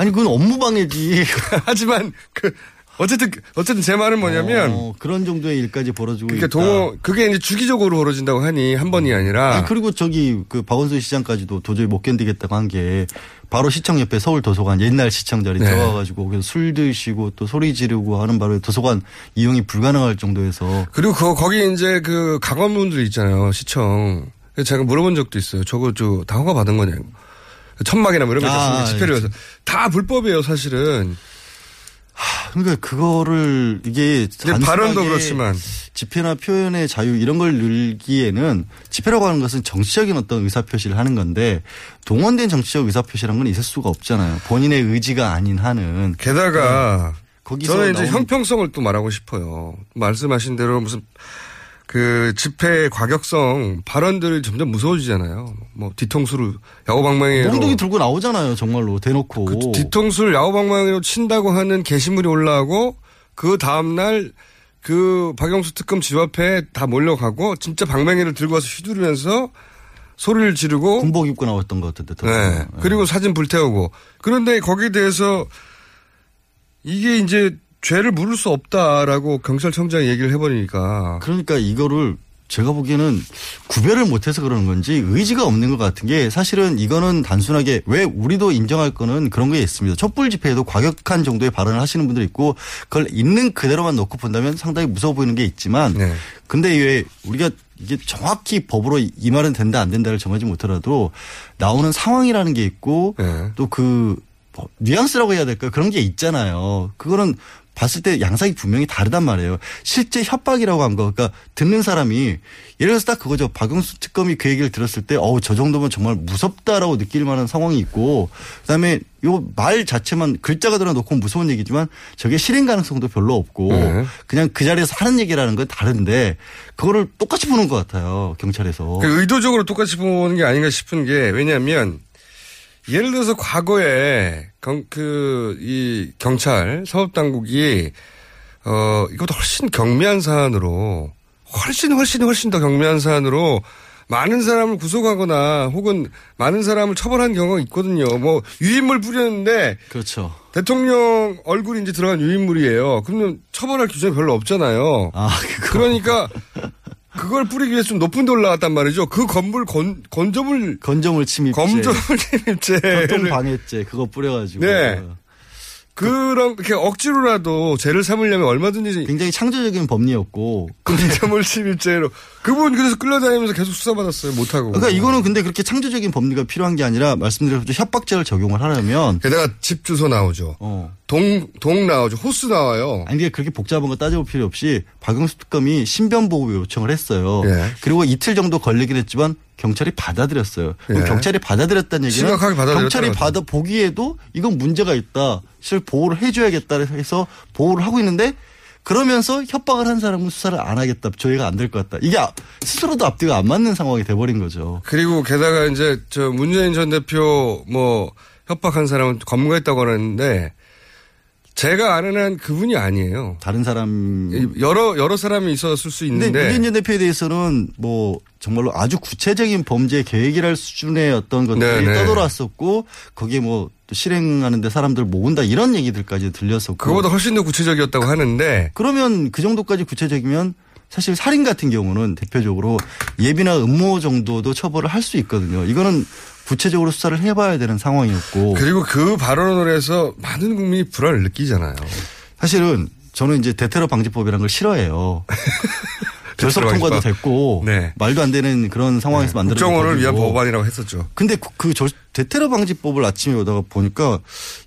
아니 그건 업무 방해지. 하지만 그 어쨌든 어쨌든 제 말은 뭐냐면 어, 그런 정도의 일까지 벌어지고 그게 있다. 동호 그게 이제 주기적으로 벌어진다고 하니 한 번이 아니라 아니, 그리고 저기 그 박원순 시장까지도 도저히 못 견디겠다고 한 게 바로 시청 옆에 서울 도서관 옛날 시청 자리 네. 들어가가지고 거기서 술 드시고 또 소리 지르고 하는 바로 도서관 이용이 불가능할 정도에서 그리고 그 거기 이제 그 가관분들 있잖아요 시청. 제가 물어본 적도 있어요. 저거 저다 허가 받은 거냐고. 천막이나 뭐 이런 거 아, 있잖아요. 집회를 예. 위해서 다 불법이에요 사실은. 그러니까 그거를 이게 발언도 그렇지만 집회나 표현의 자유 이런 걸 늘기에는 집회라고 하는 것은 정치적인 어떤 의사 표시를 하는 건데 동원된 정치적 의사 표시라는 건 있을 수가 없잖아요. 본인의 의지가 아닌 한은 게다가 거기서 저는 이제 형평성을 또 말하고 싶어요. 말씀하신 대로 무슨 그 집회의 과격성 발언들이 점점 무서워지잖아요. 뭐 뒤통수를 야구방망이로 몽둥이 들고 나오잖아요, 정말로 대놓고. 그 뒤통수를 야구방망이로 친다고 하는 게시물이 올라오고 그 다음 날 그 박영수 특검 집 앞에 다 몰려가고 진짜 방망이를 들고 와서 휘두르면서 소리를 지르고 군복 입고 나왔던 것 같은데. 네. 그리고 사진 불태우고 그런데 거기에 대해서 이게 이제 죄를 물을 수 없다라고 경찰청장이 얘기를 해버리니까 그러니까 이거를 제가 보기에는 구별을 못해서 그러는 건지 의지가 없는 것 같은 게 사실은 이거는 단순하게 왜 우리도 인정할 거는 그런 게 있습니다. 촛불 집회에도 과격한 정도의 발언을 하시는 분들이 있고 그걸 있는 그대로만 놓고 본다면 상당히 무서워 보이는 게 있지만 네. 근데 왜 우리가 이게 정확히 법으로 이 말은 된다 안 된다를 정하지 못하더라도 나오는 상황이라는 게 있고 네. 또그 뉘앙스라고 해야 될까요? 그런 게 있잖아요. 그거는 봤을 때 양상이 분명히 다르단 말이에요. 실제 협박이라고 한 거, 그러니까 듣는 사람이 예를 들어서 딱 그거죠. 박영수 특검이 그 얘기를 들었을 때, 어우 저 정도면 정말 무섭다라고 느낄 만한 상황이 있고, 그다음에 요 말 자체만 글자가 들어놓고 무서운 얘기지만 저게 실행 가능성도 별로 없고, 네. 그냥 그 자리에서 하는 얘기라는 건 다른데 그거를 똑같이 보는 것 같아요 경찰에서. 그 의도적으로 똑같이 보는 게 아닌가 싶은 게 왜냐하면 예를 들어서 과거에 그 이 경찰 사법 당국이 어 이것도 훨씬 경미한 사안으로 훨씬 훨씬 훨씬 더 경미한 사안으로 많은 사람을 구속하거나 혹은 많은 사람을 처벌한 경우가 있거든요. 뭐 유인물 뿌렸는데 그렇죠. 대통령 얼굴이 이제 들어간 유인물이에요. 그러면 처벌할 규정이 별로 없잖아요. 아, 그러니까 그걸 뿌리기 위해서 좀 높은 데 올라갔단 말이죠. 그 건물 건, 건조물 건조물 침입죄, 건조물 침입죄, 교통 방해죄 그거 뿌려가지고. 네. 그런 이렇게 억지로라도 죄를 삼으려면 얼마든지 굉장히 창조적인 법리였고 건조물 침입죄로 그분 그래서 끌려다니면서 계속 수사받았어요. 못하고. 그러니까 이거는 근데 그렇게 창조적인 법리가 필요한 게 아니라 말씀드린 협박죄를 적용을 하려면 게다가 집 주소 나오죠. 동, 동 나오죠. 호수 나와요. 아니, 이게 그렇게 복잡한 거 따져볼 필요 없이 박영수 특검이 신변보호 요청을 했어요. 예. 그리고 이틀 정도 걸리긴 했지만 경찰이 받아들였어요. 예. 경찰이 받아들였다는 얘기는 심각하게 받아들였다는 경찰이. 받아 보기에도 이건 문제가 있다. 실 보호를 해줘야겠다 해서 보호를 하고 있는데 그러면서 협박을 한 사람은 수사를 안 하겠다. 저희가 안 될 것 같다. 이게 아- 스스로도 앞뒤가 안 맞는 상황이 돼버린 거죠. 그리고 게다가 이제 저 문재인 전 대표 뭐 협박한 사람은 검거했다고 하는데 제가 아는 한 그분이 아니에요. 다른 사람 여러 여러 사람이 있었을 수 있는데 문재인 전 대표에 대해서는 뭐 정말로 아주 구체적인 범죄 계획이랄 수준의 어떤 것들이 네, 네. 떠돌았었고 거기에 뭐또 실행하는데 사람들 모은다 이런 얘기들까지 들렸었고 그거보다 훨씬 더 구체적이었다고 하는데 그러면 그 정도까지 구체적이면 사실 살인 같은 경우는 대표적으로 예비나 음모 정도도 처벌을 할 수 있거든요. 이거는 구체적으로 수사를 해봐야 되는 상황이었고 그리고 그 발언을 해서 많은 국민이 불안을 느끼잖아요. 사실은 저는 이제 대테러 방지법이라는 걸 싫어해요. 결석 통과도. 됐고 네. 말도 안 되는 그런 상황에서 만들어진 국정원을 위한. 법안이라고 했었죠. 근데 그, 그 저- 대테러 방지법을 아침에 오다가 보니까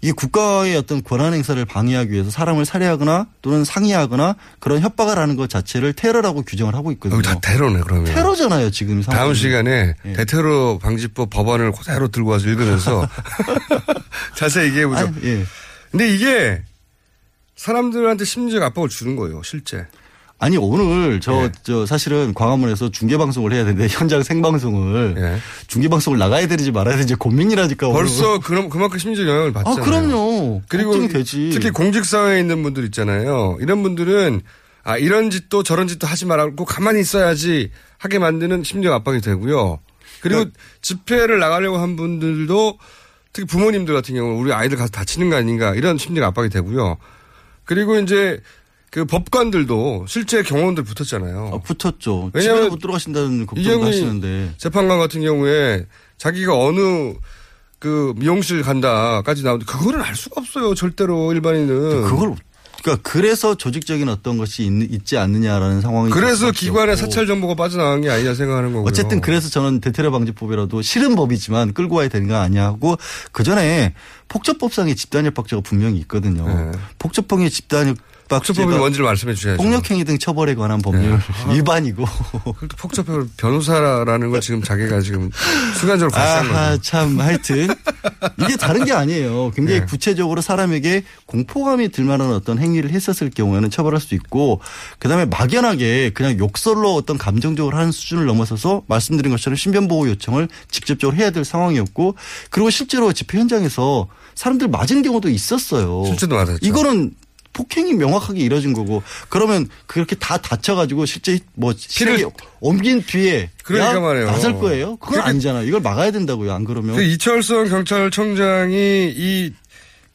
이게 국가의 어떤 권한 행사를 방해하기 위해서 사람을 살해하거나 또는 상해하거나 그런 협박을 하는 것 자체를 테러라고 규정을 하고 있거든요. 다 테러네 그러면. 테러잖아요 지금 상황이. 다음 시간에 예. 대테러 방지법 법안을 그대로 들고 와서 읽으면서 자세히 얘기해 보죠. 아, 예. 근데 이게 사람들한테 심리적 압박을 주는 거예요, 실제. 아니 오늘 저, 예. 저 사실은 광화문에서 중계 방송을 해야 되는데 현장 생방송을 중계 방송을 나가야 되는지 말아야 되는지 고민이라니까 오늘. 예. 벌써 그럼 그만큼 심리적 영향을 받잖아요. 아 그럼요. 그리고 되지. 특히 공직 사회에 있는 분들 있잖아요. 이런 분들은 아 이런 짓도 저런 짓도 하지 말고 가만히 있어야지 하게 만드는 심리적 압박이 되고요. 그리고 그러니까 집회를 나가려고 한 분들도 특히 부모님들 같은 경우는 우리 아이들 가서 다치는 거 아닌가 이런 심리적 압박이 되고요. 그리고 이제 그 법관들도 실제 경호원들 붙었잖아요. 붙었죠. 왜냐하면 못 들어가신다는 걱정도 이경희 하시는데. 재판관 같은 경우에 자기가 어느 그 미용실 간다까지 나오는데 그거는 알 수가 없어요. 절대로 일반인은. 그걸 그러니까 그래서 조직적인 어떤 것이 있, 지 않느냐라는 상황이 그래서 기관의. 사찰 정보가 빠져나간 게 아니냐 생각하는 거고요. 어쨌든 그래서 저는 대테러 방지법이라도 싫은 법이지만 끌고 와야 되는 거 아니야 하고 그 전에 폭처법상의 집단협박죄가 분명히 있거든요. 폭처법의 집단협 네. 폭처법이 뭔지를 말씀해 주셔야죠. 폭력행위 등 처벌에 관한 법률 위반이고. 그것도 폭처법 변호사라는 걸 지금 자기가 지금 순간적으로 아하, 거죠. 참, 하여튼. 이게 다른 게 아니에요. 굉장히 네. 구체적으로 사람에게 공포감이 들 만한 어떤 행위를 했었을 경우에는 처벌할 수 있고, 그 다음에 막연하게 그냥 욕설로 어떤 감정적으로 하는 수준을 넘어서서 말씀드린 것처럼 신변보호 요청을 직접적으로 해야 될 상황이었고, 그리고 실제로 집회 현장에서 사람들 맞은 경우도 있었어요. 실제도 맞았죠. 이거는 폭행이 명확하게 이뤄진 거고 그러면 그렇게 다 다쳐가지고 실제 뭐 피를 옮긴 뒤에 그러니까 야, 말이에요. 나설 거예요? 그건 그러니까- 아니잖아요. 이걸 막아야 된다고요. 안 그러면 그 이철성 경찰청장이 이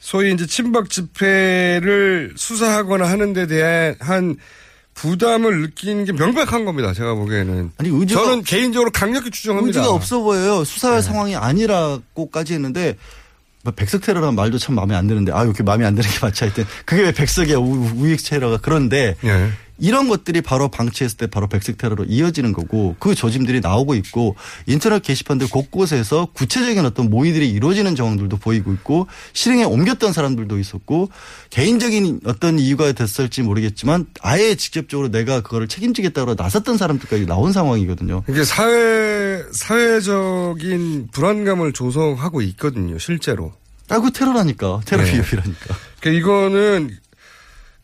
소위 이제 친박 집회를 수사하거나 하는 데 대한 한 부담을 느끼는 게 명백한 겁니다. 제가 보기에는. 아니, 의지가- 저는 개인적으로 강력히 추정합니다. 의지가 없어 보여요. 수사할 네. 상황이 아니라고까지 했는데 뭐 백석 테러라는 말도 참 마음에 안 드는데 아 이렇게 마음에 안 드는 게 맞지 하여튼 그게 왜 백석이야 우- 우익 테러가 그런데 예. 이런 것들이 바로 방치했을 때 바로 백색 테러로 이어지는 거고 그 조짐들이 나오고 있고 인터넷 게시판들 곳곳에서 구체적인 어떤 모의들이 이루어지는 정황들도 보이고 있고 실행에 옮겼던 사람들도 있었고 개인적인 어떤 이유가 됐을지 모르겠지만 아예 직접적으로 내가 그거를 책임지겠다고 나섰던 사람들까지 나온 상황이거든요. 이게 사회 사회적인 불안감을 조성하고 있거든요. 실제로. 아, 그 테러라니까. 테러 네. 위협이라니까. 그러니까 이거는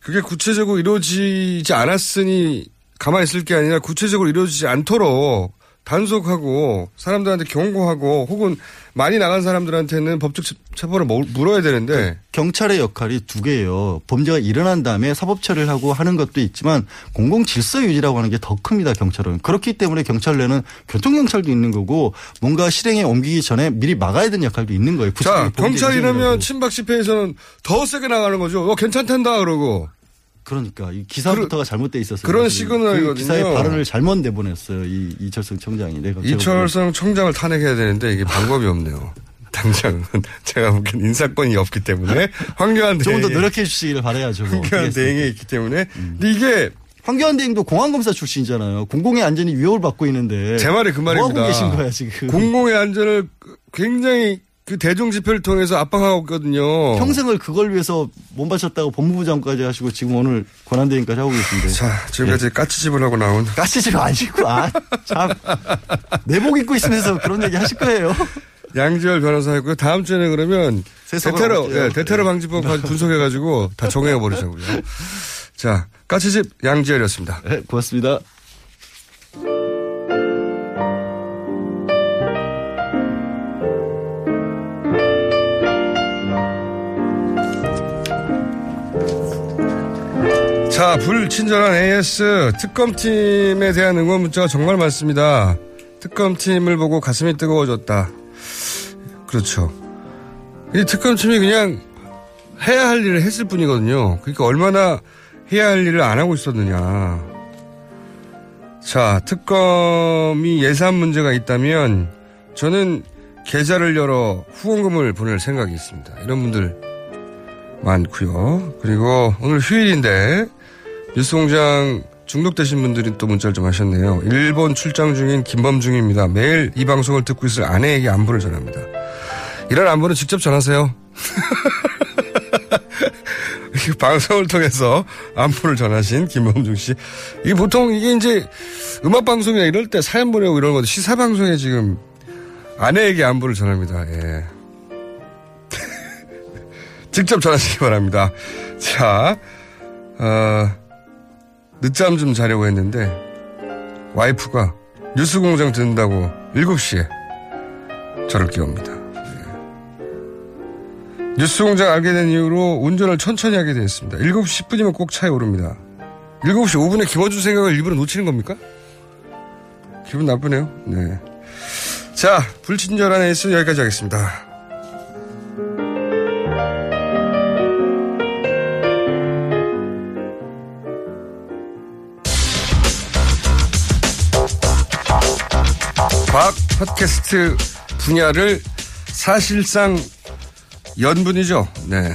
그게 구체적으로 이루어지지 않았으니 가만히 있을 게 아니라 구체적으로 이루어지지 않도록 단속하고 사람들한테 경고하고 혹은 많이 나간 사람들한테는 법적 처벌을 물- 물어야 되는데 경찰의 역할이 두 개예요. 범죄가 일어난 다음에 사법 처리를 하고 하는 것도 있지만 공공 질서 유지라고 하는 게 더 큽니다. 경찰은. 그렇기 때문에 경찰 내는 교통 경찰도 있는 거고 뭔가 실행에 옮기기 전에 미리 막아야 되는 역할도 있는 거예요. 자 경찰이라면. 친박 집회에서는 더 세게 나가는 거죠. 어, 괜찮단다 그러고 그러니까 이 기사부터가 잘못돼 있었어요. 그런. 시그널이거든요. 그 기사의 발언을 잘못 내보냈어요. 이 이철성 청장이. 내가 이철성 청장을 탄핵해야 되는데 이게 방법이 없네요. 당장은 제가 보기엔 인사권이 없기 때문에 황교안 조금 더 대행이- 노력해 주시기를 바라야죠. 뭐. 황교안 대행이 있기 때문에 근데 이게 황교안 대행도 공안검사 출신이잖아요. 공공의 안전이 위협을 받고 있는데 제 말이 그 말입니다. 뭐 하고 계신 거야 지금? 공공의 안전을 굉장히 그 대중 집회를 통해서 압박하고 있거든요. 평생을 그걸 위해서 몸 바쳤다고 법무부 장까지 하시고 지금 오늘 권한대행까지 하고 계신데. 자, 지금까지 까치집을 하고 나온 까치집 아니고 아 참 내복 입고 있으면서 그런 얘기 하실 거예요. 양지열 변호사였고요. 다음 주에는 그러면 세서가 대테러. 예, 대테러 네. 방지법 분석해가지고 다 정해 버리자고요. 자, 까치집 양지열이었습니다. 네, 고맙습니다. 자, 불친절한 AS 특검팀에 대한 응원 문자가 정말 많습니다. 특검팀을 보고 가슴이 뜨거워졌다. 그렇죠. 이 특검팀이 그냥 해야 할 일을 했을 뿐이거든요. 그러니까 얼마나 해야 할 일을 안 하고 있었느냐. 자, 특검이 예산 문제가 있다면 저는 계좌를 열어 후원금을 보낼 생각이 있습니다. 이런 분들 많고요. 그리고 오늘 휴일인데 뉴스공장 중독되신 분들이 또 문자를 좀 하셨네요. 일본 출장 중인 김범중입니다. 매일 이 방송을 듣고 있을 아내에게 안부를 전합니다. 이런 안부는 직접 전하세요. 이 방송을 통해서 안부를 전하신 김범중 씨. 이게 보통 이게 이제 음악 방송이나 이럴 때 사연 보내고 이런 것도 시사 방송에 지금 아내에게 안부를 전합니다. 예. 직접 전하시기 바랍니다. 자, 어, 늦잠 좀 자려고 했는데 와이프가 뉴스 공장 듣는다고 7시에 저를 깨웁니다. 예. 뉴스 공장 알게 된 이후로 운전을 천천히 하게 되었습니다. 7시 10분이면 꼭 차에 오릅니다. 7시 5분에 김어준 생각을 일부러 놓치는 겁니까? 기분 나쁘네요. 네. 자, 불친절한 에이스 여기까지 하겠습니다. 과학 팟캐스트 분야를 사실상 연분이죠. 네.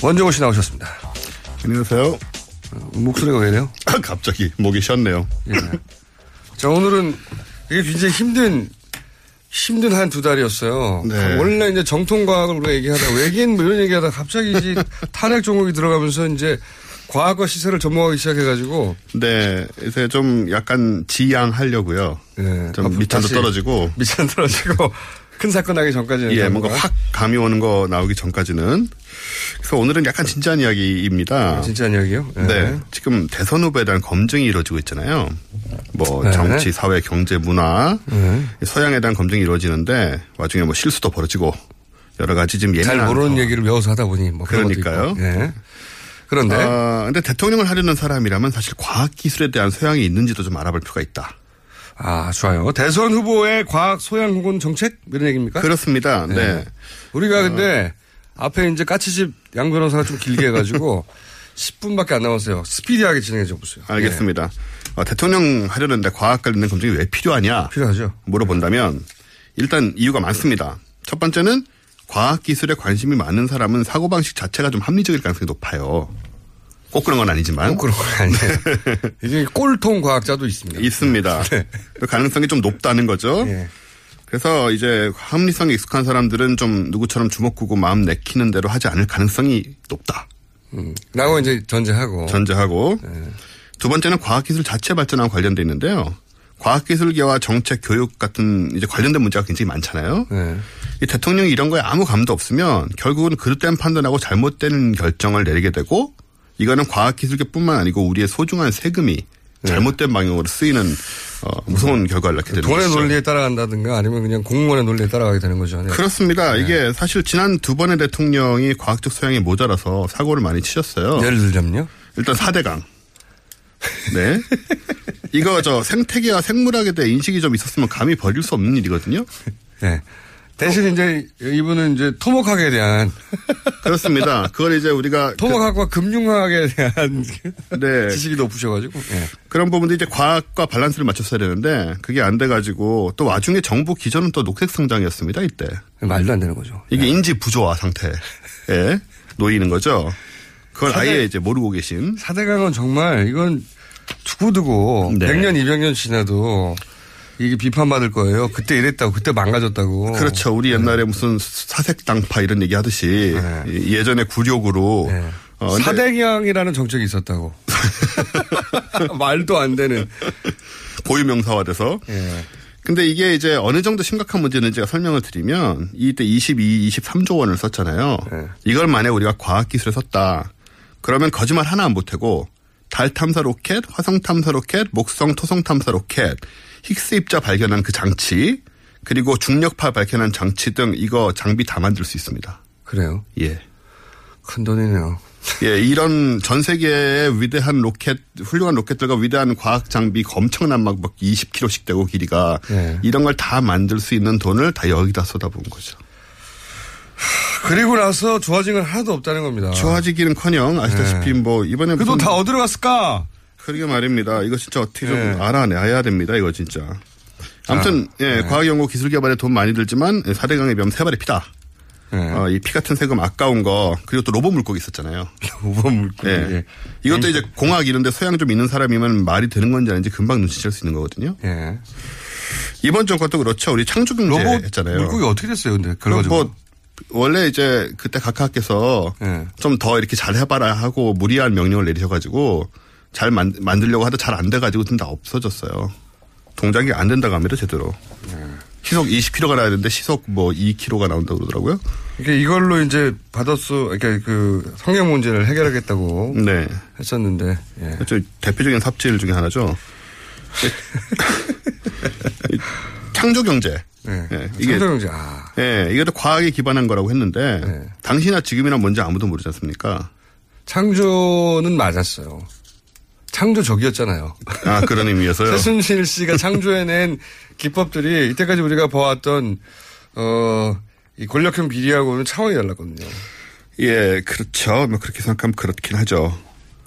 원정호 씨 나오셨습니다. 안녕하세요. 목소리가 왜 이래요? 아, 갑자기 목이 쉬었네요. 예. 자, 오늘은 이게 굉장히 힘든, 힘든 한 두 달이었어요. 네. 원래 이제 정통과학을 우리가 얘기하다가 외계인 뭐 이런 얘기하다가 갑자기 이제 탄핵 종목이 들어가면서 이제 과학과 시세를 접목하기 시작해가지고. 네, 이제 좀 약간 지양하려고요. 네, 좀 다시 떨어지고. 밑창 떨어지고 큰 사건 나기 전까지는. 예, 뭔가 확 감이 오는 거 나오기 전까지는. 그래서 오늘은 약간 진지한 이야기입니다. 진지한 이야기요? 예. 네. 지금 대선 후보에 대한 검증이 이루어지고 있잖아요. 뭐 네. 정치, 사회, 경제, 문화, 네. 서양에 대한 검증이 이루어지는데 와중에 뭐 실수도 벌어지고 여러 가지 지금 예민한 잘 모르는 거. 얘기를 외워서 하다 보니 뭐 그러니까요. 예. 그런데 아, 근데 대통령을 하려는 사람이라면 사실 과학 기술에 대한 소양이 있는지도 좀 알아볼 필요가 있다. 아 좋아요. 대선 후보의 과학 소양 혹은 정책 이런 얘기입니까? 그렇습니다. 네. 우리가 근데 앞에 이제 까치집 양 변호사가 좀 길게 해가지고 10분밖에 안 남았어요. 스피디하게 진행해 줘 보세요. 알겠습니다. 어, 대통령 하려는데 과학 관련된 검증이 왜 필요하냐? 필요하죠. 물어본다면 일단 이유가 많습니다. 첫 번째는 과학 기술에 관심이 많은 사람은 사고 방식 자체가 좀 합리적일 가능성이 높아요. 꼭 그런 건 아니지만. 꼭 그런 건 아니에요. 이게 꼴통 과학자도 있습니다. 있습니다. 그 가능성이 좀 높다는 거죠. 예. 그래서 이제 합리성에 익숙한 사람들은 좀 누구처럼 주먹구고 마음 내키는 대로 하지 않을 가능성이 높다. 음, 라고 이제 전제하고. 전제하고. 두 번째는 과학기술 자체 발전하고 관련돼 있는데요. 과학기술계와 정책, 교육 같은 이제 관련된 문제가 굉장히 많잖아요. 네. 이 대통령이 이런 거에 아무 감도 없으면 결국은 그릇된 판단하고 잘못된 결정을 내리게 되고 이거는 과학기술계뿐만 아니고 우리의 소중한 세금이 잘못된 방향으로 쓰이는 어, 무서운 결과를 낳게 되는 돈의 것이죠. 논리에 따라간다든가 아니면 그냥 공무원의 논리에 따라가게 되는 거죠. 네. 그렇습니다. 이게 사실 지난 두 번의 대통령이 과학적 소양이 모자라서 사고를 많이 치셨어요. 예를 들자면요? 일단 4대강. 네. 이거 저 생태계와 생물학에 대해 인식이 좀 있었으면 감히 버릴 수 없는 일이거든요. 네. 대신 이제 이분은 이제 토목학에 대한 그렇습니다. 그걸 이제 우리가 토목학과 금융학에 대한 네. 지식이 높으셔가지고 예. 그런 부분도 이제 과학과 밸런스를 맞췄어야 되는데 그게 안 돼가지고 또 와중에 정부 기조는 또 녹색 성장이었습니다 이때. 말도 안 되는 거죠. 이게 인지 부조화 상태에 놓이는 거죠. 그걸 사대- 아예 이제 모르고 계신. 사대강은 정말 이건 두고두고 네. 100년 200년 지나도 이게 비판받을 거예요. 그때 이랬다고 그때 망가졌다고. 그렇죠. 우리 옛날에 무슨 사색당파 이런 얘기 하듯이 예전에 굴욕으로 어, 근데 사대강이라는 정책이 있었다고. 말도 안 되는. 고유명사화돼서. 예. 근데 이게 이제 어느 정도 심각한 문제는 제가 설명을 드리면 이때 22, 23조 원을 썼잖아요. 이걸 만약 우리가 과학기술에 썼다. 그러면 거짓말 하나 안 보태고 달 탐사 로켓, 화성 탐사 로켓, 목성 토성 탐사 로켓, 힉스 입자 발견한 그 장치, 그리고 중력파 발견한 장치 등 이거 장비 다 만들 수 있습니다. 그래요? 예. 큰 돈이네요. 예, 이런 전 세계의 위대한 로켓, 훌륭한 로켓들과 위대한 과학 장비 엄청난 막, 막 20km씩 되고 길이가 예. 이런 걸 다 만들 수 있는 돈을 다 여기다 쏟아부은 거죠. 그리고 나서 좋아진 건 하나도 없다는 겁니다. 좋아지기는 커녕 아시다시피 뭐 이번에 그돈다 어디로 갔을까? 그러게 말입니다. 이거 진짜 어떻게 좀 예. 알아내야 됩니다. 이거 진짜. 아무튼 예, 과학연구 기술 개발에 돈 많이 들지만 4대 강에 비하면 세 발의 피다. 어, 이 피 같은 세금 아까운 거 그리고 또 로봇 물고기 있었잖아요. 로봇 물고기. 예. 이것도 이제 공학 이런데 소양 좀 있는 사람이면 말이 되는 건지 아닌지 금방 눈치챌 수 있는 거거든요. 예. 이번 정권 도 그렇죠. 우리 창조 경제 로봇 했잖아요. 물고기 어떻게 됐어요, 근데? 가지고. 뭐 원래 이제 그때 각하께서 예. 좀더 이렇게 잘 해봐라 하고 무리한 명령을 내리셔가지고 잘 만, 만들려고 하다 잘 안 돼가지고 좀다 없어졌어요. 동작이 안 된다고 합니다, 제대로. 시속 20km가 나야 되는데 시속 뭐 2km가 나온다고 그러더라고요. 이게 이걸로 이제 받았어, 그러니까 그 성형 문제를 해결하겠다고 네. 했었는데, 예. 그렇죠. 대표적인 삽질 중에 하나죠. 창조 경제. 예. 이게 경제, 아. 예, 이것도 과학에 기반한 거라고 했는데 당시나 지금이나 뭔지 아무도 모르지 않습니까? 창조는 맞았어요. 창조적이었잖아요. 아 그런 의미에서요. 최순실 씨가 창조해낸 기법들이 이때까지 우리가 보았던 어 이 권력형 비리하고는 차원이 달랐거든요. 예, 그렇죠. 뭐 그렇게 생각하면 그렇긴 하죠.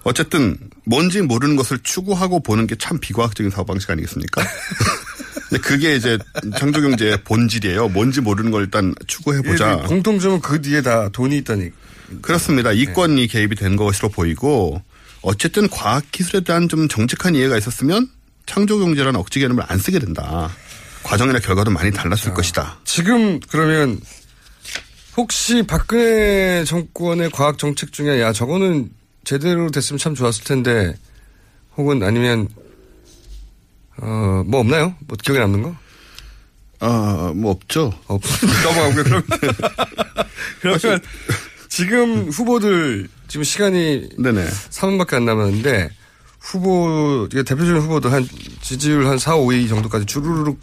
어쨌든 뭔지 모르는 것을 추구하고 보는 게 참 비과학적인 사고 방식 아니겠습니까? 근데 그게 이제 창조경제의 본질이에요. 뭔지 모르는 걸 일단 추구해 보자. 이 공통점은 그 뒤에 다 돈이 있다니. 그렇습니다. 이권이 개입이 된 것으로 보이고 어쨌든 과학기술에 대한 좀 정직한 이해가 있었으면 창조경제라는 억지 개념을 안 쓰게 된다. 과정이나 결과도 많이 달랐을 것이다. 지금 그러면 혹시 박근혜 정권의 과학 정책 중에 야 저거는 제대로 됐으면 참 좋았을 텐데 혹은 아니면 어 뭐 없나요? 뭐 기억에 남는 거? 아, 뭐 없죠. 없 넘어가고요. 그러면 그러면 지금 후보들 지금 시간이 네네. 3분밖에 안 남았는데 후보 대표적인 후보들 한 지지율 한 4, 5위 정도까지 주르륵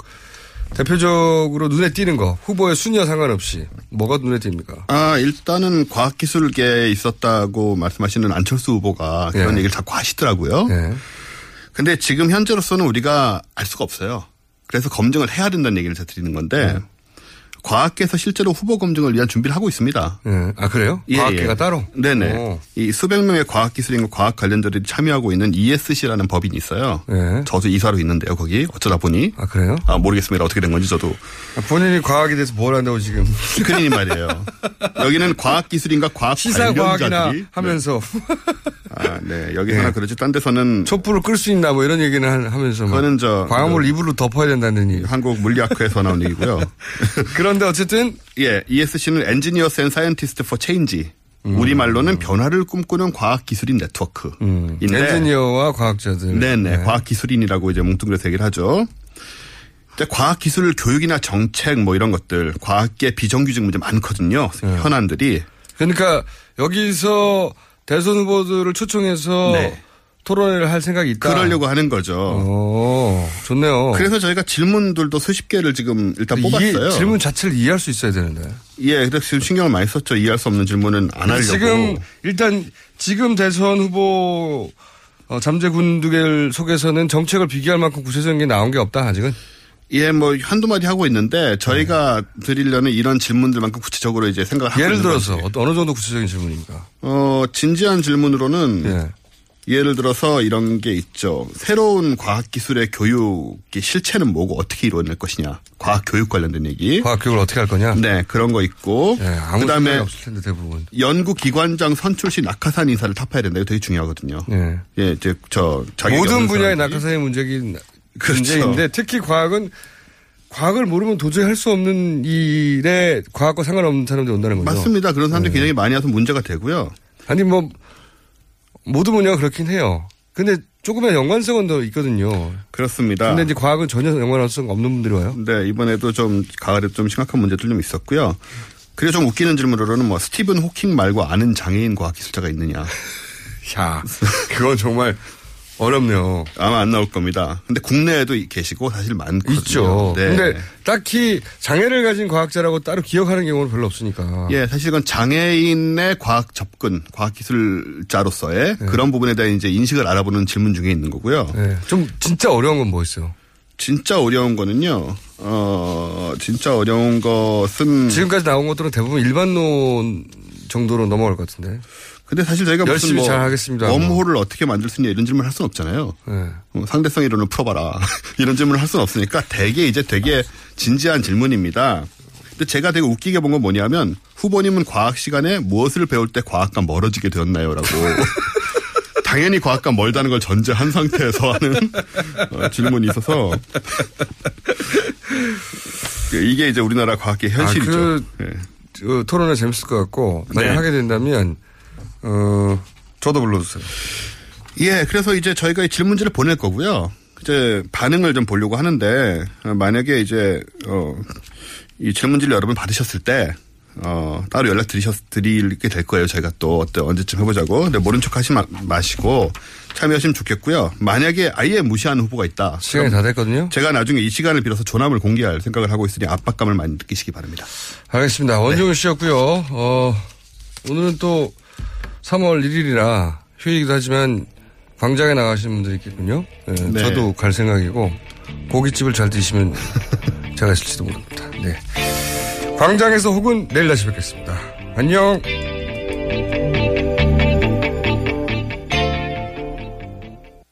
대표적으로 눈에 띄는 거 후보의 순위와 상관없이 뭐가 눈에 띕니까? 아, 일단은 과학기술계에 있었다고 말씀하시는 안철수 후보가 그런 예. 얘기를 자꾸 하시더라고요. 근데 지금 현재로서는 우리가 알 수가 없어요. 그래서 검증을 해야 된다는 얘기를 제가 드리는 건데 네. 과학계에서 실제로 후보 검증을 위한 준비를 하고 있습니다. 예. 아 그래요? 예, 과학계가 예. 따로? 네네. 오. 이 수백 명의 과학기술인과 과학 관련자들이 참여하고 있는 ESC라는 법인이 있어요. 예. 저도 이사로 있는데요, 거기. 어쩌다 보니. 아 그래요? 아, 모르겠습니다. 어떻게 된 건지 저도. 본인이 과학에 대해서 뭘 한다고 지금 스크린이 말이에요. 여기는 과학기술인과 과학 시사 과학이나 관련자들이. 하면서 아, 네. 여기서나 그렇지. 딴 데서는. 촛불을 끌 수 있나 뭐 이런 얘기는 하- 하면서 막 그거는 저. 광화문 그 이불로 덮어야 된다는 얘기. 한국 물리학회에서 나온 얘기고요. 그런 데 어쨌든 예, ESC는 Engineers and Scientists for Change. 음. 우리말로는 변화를 꿈꾸는 과학기술인 네트워크. 인데 엔지니어와 과학자들. 네네. 과학기술인이라고 이제 뭉뚱그려서 얘기를 하죠. 과학기술 교육이나 정책 뭐 이런 것들, 과학계 비정규직 문제 많거든요. 네. 현안들이. 그러니까 여기서 대선 후보들을 초청해서 네. 토론회를 할 생각이 있다. 그러려고 하는 거죠. 오, 좋네요. 그래서 저희가 질문들도 수십 개를 지금 일단 뽑았어요. 질문 자체를 이해할 수 있어야 되는데. 예, 그래서 지금 신경을 많이 썼죠. 이해할 수 없는 질문은 안 하려고. 지금 일단 지금 대선 후보 어, 잠재 군두개를 속에서는 정책을 비교할 만큼 구체적인 게 나온 게 없다 아직은. 예, 뭐 한두 마디 하고 있는데 저희가 드리려는 이런 질문들만큼 구체적으로 이제 생각을 하고 예를 들어서. 어느 정도 구체적인 질문입니까? 어, 진지한 질문으로는 예. 예를 들어서 이런 게 있죠. 새로운 과학기술의 교육의 실체는 뭐고 어떻게 이루어낼 것이냐. 과학교육 관련된 얘기. 과학교육을 어떻게 할 거냐? 네, 그런 거 있고. 예, 아무 그다음에 텐데 대부분. 연구기관장 선출 시 낙하산 인사를 타파해야 된다. 이거 되게 중요하거든요. 예. 예, 이제 저 자기 모든 분야의 낙하산의 문제긴 그렇죠. 문제인데 특히 과학은 과학을 모르면 도저히 할 수 없는 일에 과학과 상관없는 사람들이 온다는 거죠. 맞습니다. 그런 사람들이 굉장히 많이 와서 문제가 되고요. 아니 뭐 모든 분야가 그렇긴 해요. 근데 조금의 연관성은 더 있거든요. 그렇습니다. 근데 이제 과학은 전혀 연관성 없는 분들이 와요. 네, 이번에도 좀 가을에 좀 심각한 문제들 좀 있었고요. 그리고 좀 웃기는 질문으로는 뭐 스티븐 호킹 말고 아는 장애인 과학기술자가 있느냐. 야, 그건 정말 어렵네요. 아마 안 나올 겁니다. 근데 국내에도 계시고 사실 많거든요. 있죠. 네. 근데 딱히 장애를 가진 과학자라고 따로 기억하는 경우는 별로 없으니까. 예, 사실 이건 장애인의 과학 접근, 과학 기술자로서의 네. 그런 부분에 대한 이제 인식을 알아보는 질문 중에 있는 거고요. 네. 좀 진짜 어려운 건 뭐 있어요? 진짜 어려운 거는요, 어, 진짜 어려운 것은. 지금까지 나온 것들은 대부분 일반론 정도로 넘어갈 것 같은데. 근데 사실 저희가 무슨 열심히 뭐잘 하겠습니다. 뭐. 웜홀을 어떻게 만들 수 있냐 이런 질문을 할 수는 없잖아요. 네. 어, 상대성 이론을 풀어봐라. 이런 질문을 할 수는 없으니까 되게 이제 되게 진지한 질문입니다. 근데 제가 되게 웃기게 본 건 뭐냐면 후보님은 과학 시간에 무엇을 배울 때 과학과 멀어지게 되었나요라고. 당연히 과학과 멀다는 걸 전제한 상태에서 하는 어, 질문이 있어서 이게 이제 우리나라 과학계 현실이죠. 아, 그, 예. 그 토론회 재밌을 것 같고 만약 네. 하게 된다면 어 저도 불러주세요. 예, 그래서 이제 저희가 이 질문지를 보낼 거고요. 이제 반응을 좀 보려고 하는데 어, 만약에 이제 어 이 질문지를 여러분 받으셨을 때 어, 따로 연락 드리셨, 드리게 될 거예요. 저희가 또 어때, 언제쯤 해보자고. 근데 모른 척 하지 마, 마시고 참여하시면 좋겠고요. 만약에 아예 무시하는 후보가 있다. 시간이 다 됐거든요. 제가 나중에 이 시간을 빌어서 조남을 공개할 생각을 하고 있으니 압박감을 많이 느끼시기 바랍니다. 알겠습니다. 원종훈 씨였고요. 어, 오늘은 또 3월 1일이라 휴일이기도 하지만 광장에 나가시는 분들이 있겠군요. 예, 네. 저도 갈 생각이고 고깃집을 잘 드시면 제가 있을지도 모릅니다. 네. 광장에서 혹은 내일 다시 뵙겠습니다. 안녕.